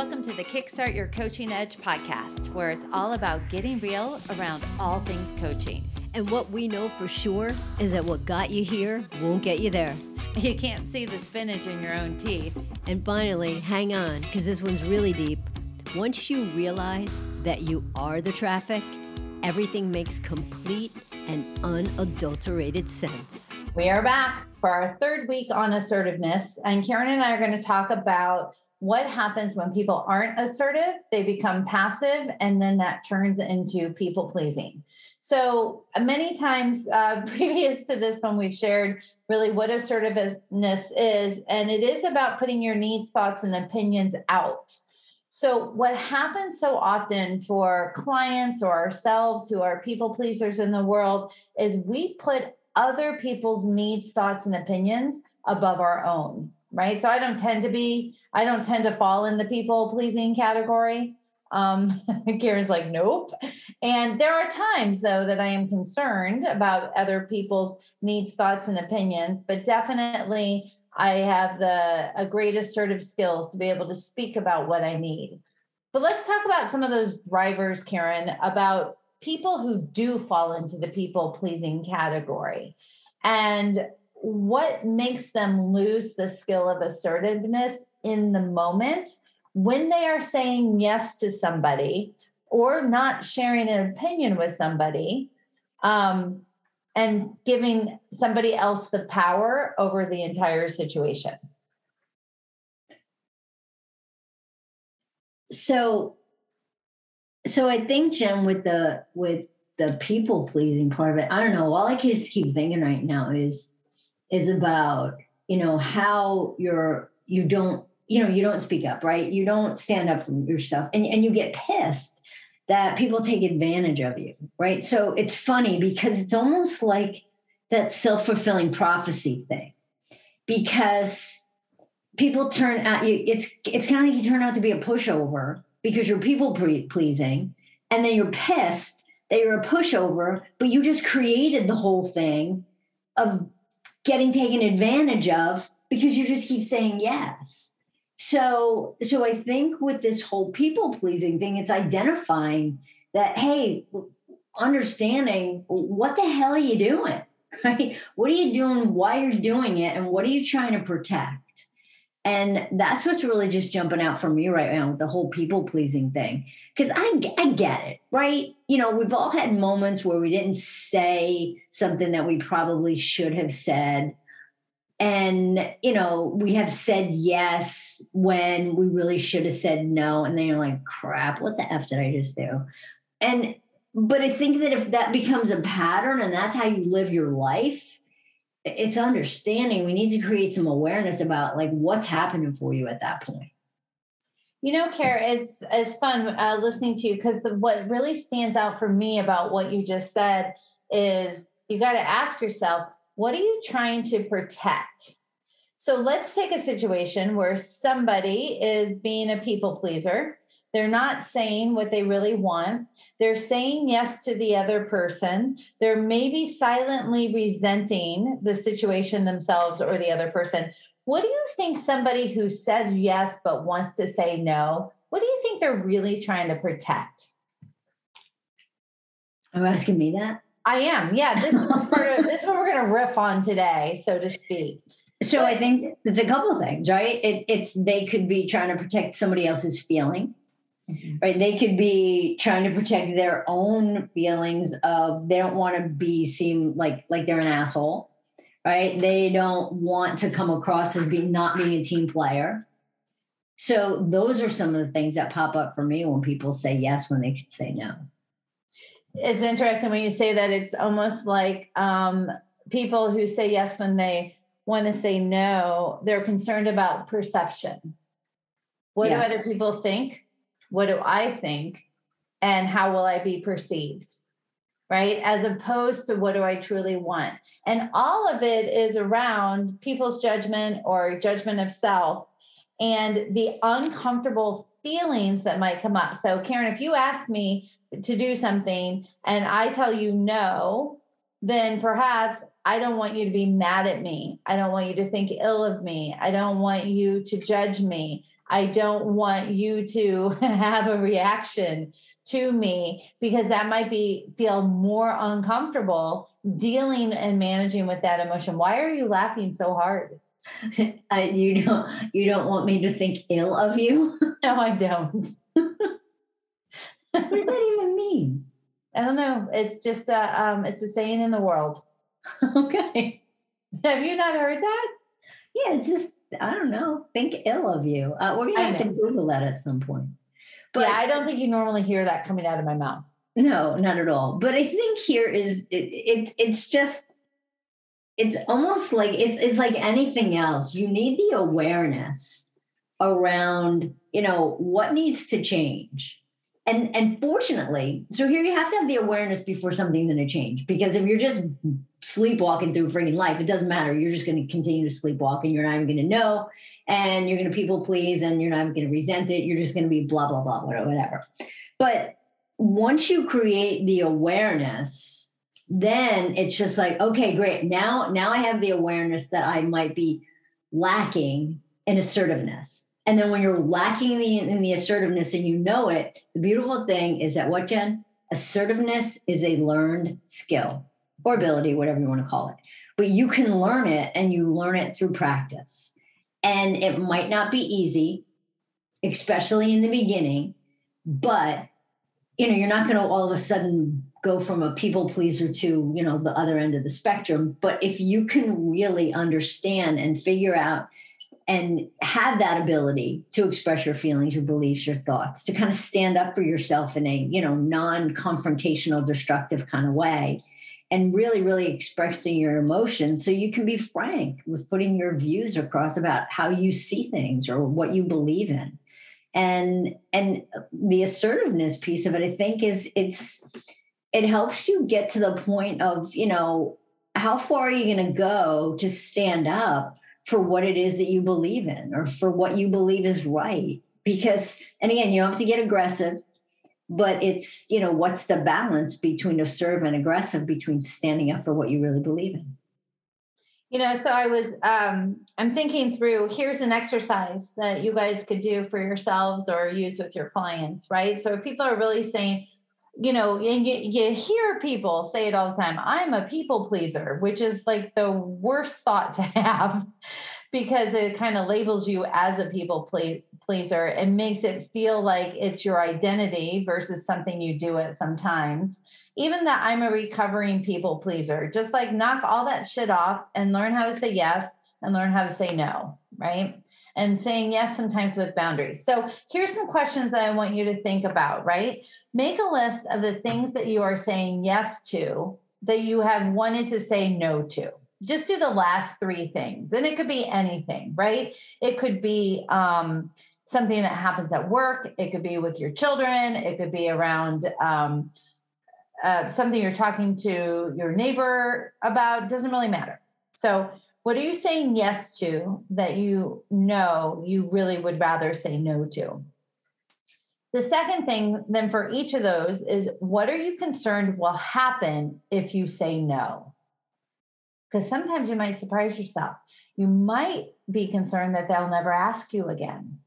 Welcome to the Kickstart Your Coaching Edge podcast, where it's all about getting real around all things coaching. And what we know for sure is that what got you here won't get you there. You can't see the spinach in your own teeth. And finally, hang on, because this one's really deep. Once you realize that you are the traffic, everything makes complete and unadulterated sense. We are back for our third week on assertiveness, and Karen and I are going to talk about what happens when people aren't assertive? They become passive, and then that turns into people pleasing. So, many times uh, previous to this one, we've shared really what assertiveness is, and it is about putting your needs, thoughts, and opinions out. So, what happens so often for clients or ourselves who are people pleasers in the world is we put other people's needs, thoughts, and opinions above our own right? So I don't tend to be, I don't tend to fall in the people pleasing category. Um, Karen's like, nope. And there are times though that I am concerned about other people's needs, thoughts, and opinions, but definitely I have the a great assertive skills to be able to speak about what I need. But let's talk about some of those drivers, Karen, about people who do fall into the people pleasing category. And what makes them lose the skill of assertiveness in the moment when they are saying yes to somebody or not sharing an opinion with somebody um, and giving somebody else the power over the entire situation? So so i think Jen with the with the people pleasing part of it i don't know. All i just keep thinking right now is is about you know how you're you don't you know you don't speak up right? You don't stand up for yourself and, and you get pissed that people take advantage of you right? So it's funny because it's almost like that self-fulfilling prophecy thing because people turn out you it's it's kind of like you turn out to be a pushover because you're people pleasing and then you're pissed that you're a pushover but you just created the whole thing of getting taken advantage of because you just keep saying yes. So, so I think with this whole people pleasing thing, it's identifying that, hey, understanding what the hell are you doing? Right? What are you doing? Why you're doing it? And what are you trying to protect? And that's what's really just jumping out for me right now with the whole people pleasing thing. Because I, I get it, right? You know, we've all had moments where we didn't say something that we probably should have said. And, you know, we have said yes when we really should have said no. And then you're like, crap, what the F did I just do? And, but I think that if that becomes a pattern and that's how you live your life, it's understanding. We need to create some awareness about like what's happening for you at that point. You know Kara, it's it's fun uh, listening to you because what really stands out for me about what you just said is you got to ask yourself what are you trying to protect? So let's take a situation where somebody is being a people pleaser they're not saying what they really want. They're saying yes to the other person. They're maybe silently resenting the situation themselves or the other person. What do you think somebody who says yes but wants to say no, what do you think they're really trying to protect? Are you asking me that? I am. Yeah, this is part of this is what we're going to riff on today, so to speak. So I think it's a couple things, right? It, it's they could be trying to protect somebody else's feelings Mm-hmm. Right. They could be trying to protect their own feelings of they don't want to be seen like like they're an asshole. Right. They don't want to come across as being not being a team player. So those are some of the things that pop up for me when people say yes when they should say no. It's interesting when you say that it's almost like um, people who say yes when they want to say no, they're concerned about perception. What yeah. do other people think? What do I think and how will I be perceived? Right? As opposed to what do I truly want? And all of it is around people's judgment or judgment of self and the uncomfortable feelings that might come up. So, Karen, if you ask me to do something and I tell you no, then perhaps I don't want you to be mad at me. I don't want you to think ill of me. I don't want you to judge me. I don't want you to have a reaction to me because that might be feel more uncomfortable dealing and managing with that emotion. Why are you laughing so hard? I, you don't you don't want me to think ill of you? No, I don't. what does that even mean? I don't know. It's just a um, it's a saying in the world. okay. Have you not heard that? Yeah, it's just I don't know. Think ill of you. Uh, we're gonna have to. Google that at some point. But yeah, I don't think you normally hear that coming out of my mouth. No, not at all. But I think here is it, it it's just it's almost like it's it's like anything else. You need the awareness around, you know, what needs to change. And and fortunately, so here you have to have the awareness before something's going to change. Because if you're just sleepwalking through freaking life, it doesn't matter. You're just going to continue to sleepwalk and you're not even going to know. And you're going to people please and you're not even going to resent it. You're just going to be blah, blah, blah, whatever, whatever. But once you create the awareness, then it's just like, okay, great. Now, now I have the awareness that I might be lacking in assertiveness. And then when you're lacking the, in the assertiveness and you know it, the beautiful thing is that what, Jen? Assertiveness is a learned skill or ability, whatever you want to call it. But you can learn it and you learn it through practice. And it might not be easy, especially in the beginning, but you know, you're not going to all of a sudden go from a people pleaser to, you know, the other end of the spectrum. But if you can really understand and figure out and have that ability to express your feelings, your beliefs, your thoughts, to kind of stand up for yourself in a, you know, non-confrontational, destructive kind of way, and really, really expressing your emotions so you can be frank with putting your views across about how you see things or what you believe in. And and the assertiveness piece of it i think is it's it helps you get to the point of you know how far are you going to go to stand up for what it is that you believe in or for what you believe is right because and again you don't have to get aggressive but it's you know what's the balance between assertive and aggressive between standing up for what you really believe in You know, so I was um I'm thinking through here's an exercise that you guys could do for yourselves or use with your clients, right? So if people are really saying, you know, and you, you hear people say it all the time, I'm a people pleaser, which is like the worst thought to have because it kind of labels you as a people ple- pleaser and makes it feel like it's your identity versus something you do it sometimes even that I'm a recovering people pleaser, just like knock all that shit off and learn how to say yes and learn how to say no, right? And saying yes sometimes with boundaries. So here's some questions that I want you to think about, right? Make a list of the things that you are saying yes to that you have wanted to say no to. Just do the last three things. And it could be anything, right? It could be um, something that happens at work, it could be with your children, it could be around, um, uh, something you're talking to your neighbor about doesn't really matter. So, what are you saying yes to that you know you really would rather say no to? The second thing, then, for each of those is what are you concerned will happen if you say no? Because sometimes you might surprise yourself. You might be concerned that they'll never ask you again.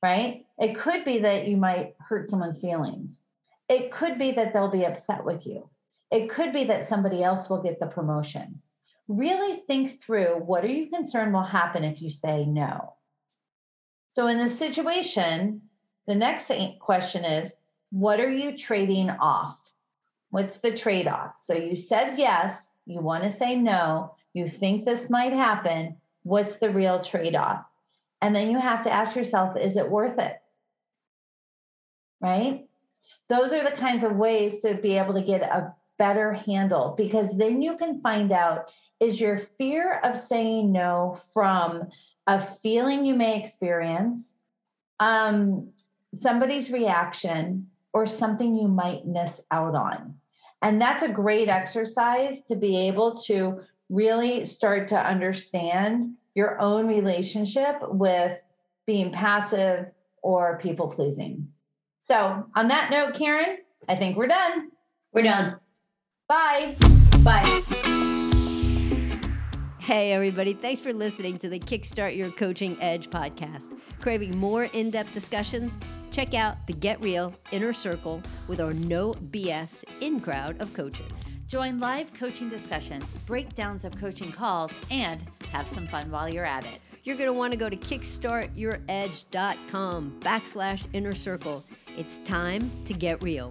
Right? It could be that you might hurt someone's feelings. It could be that they'll be upset with you. It could be that somebody else will get the promotion. Really think through what are you concerned will happen if you say no. So, in this situation, the next question is what are you trading off? What's the trade off? So, you said yes, you want to say no, you think this might happen. What's the real trade off? And then you have to ask yourself, is it worth it? Right? those are the kinds of ways to be able to get a better handle because then you can find out is your fear of saying no from a feeling you may experience um, somebody's reaction or something you might miss out on? And that's a great exercise to be able to really start to understand your own relationship with being passive or people pleasing so, on that note, Karen, I think we're done. we're done Bye. Bye. Hey, everybody. Thanks for listening to the Kickstart Your Coaching Edge podcast. Craving more in depth discussions? Check out the Get Real Inner Circle with our no BS in crowd of coaches. Join live coaching discussions, breakdowns of coaching calls, and have some fun while you're at it. You're going to want to go to kickstartyouredge.com backslash inner circle. It's time to get real.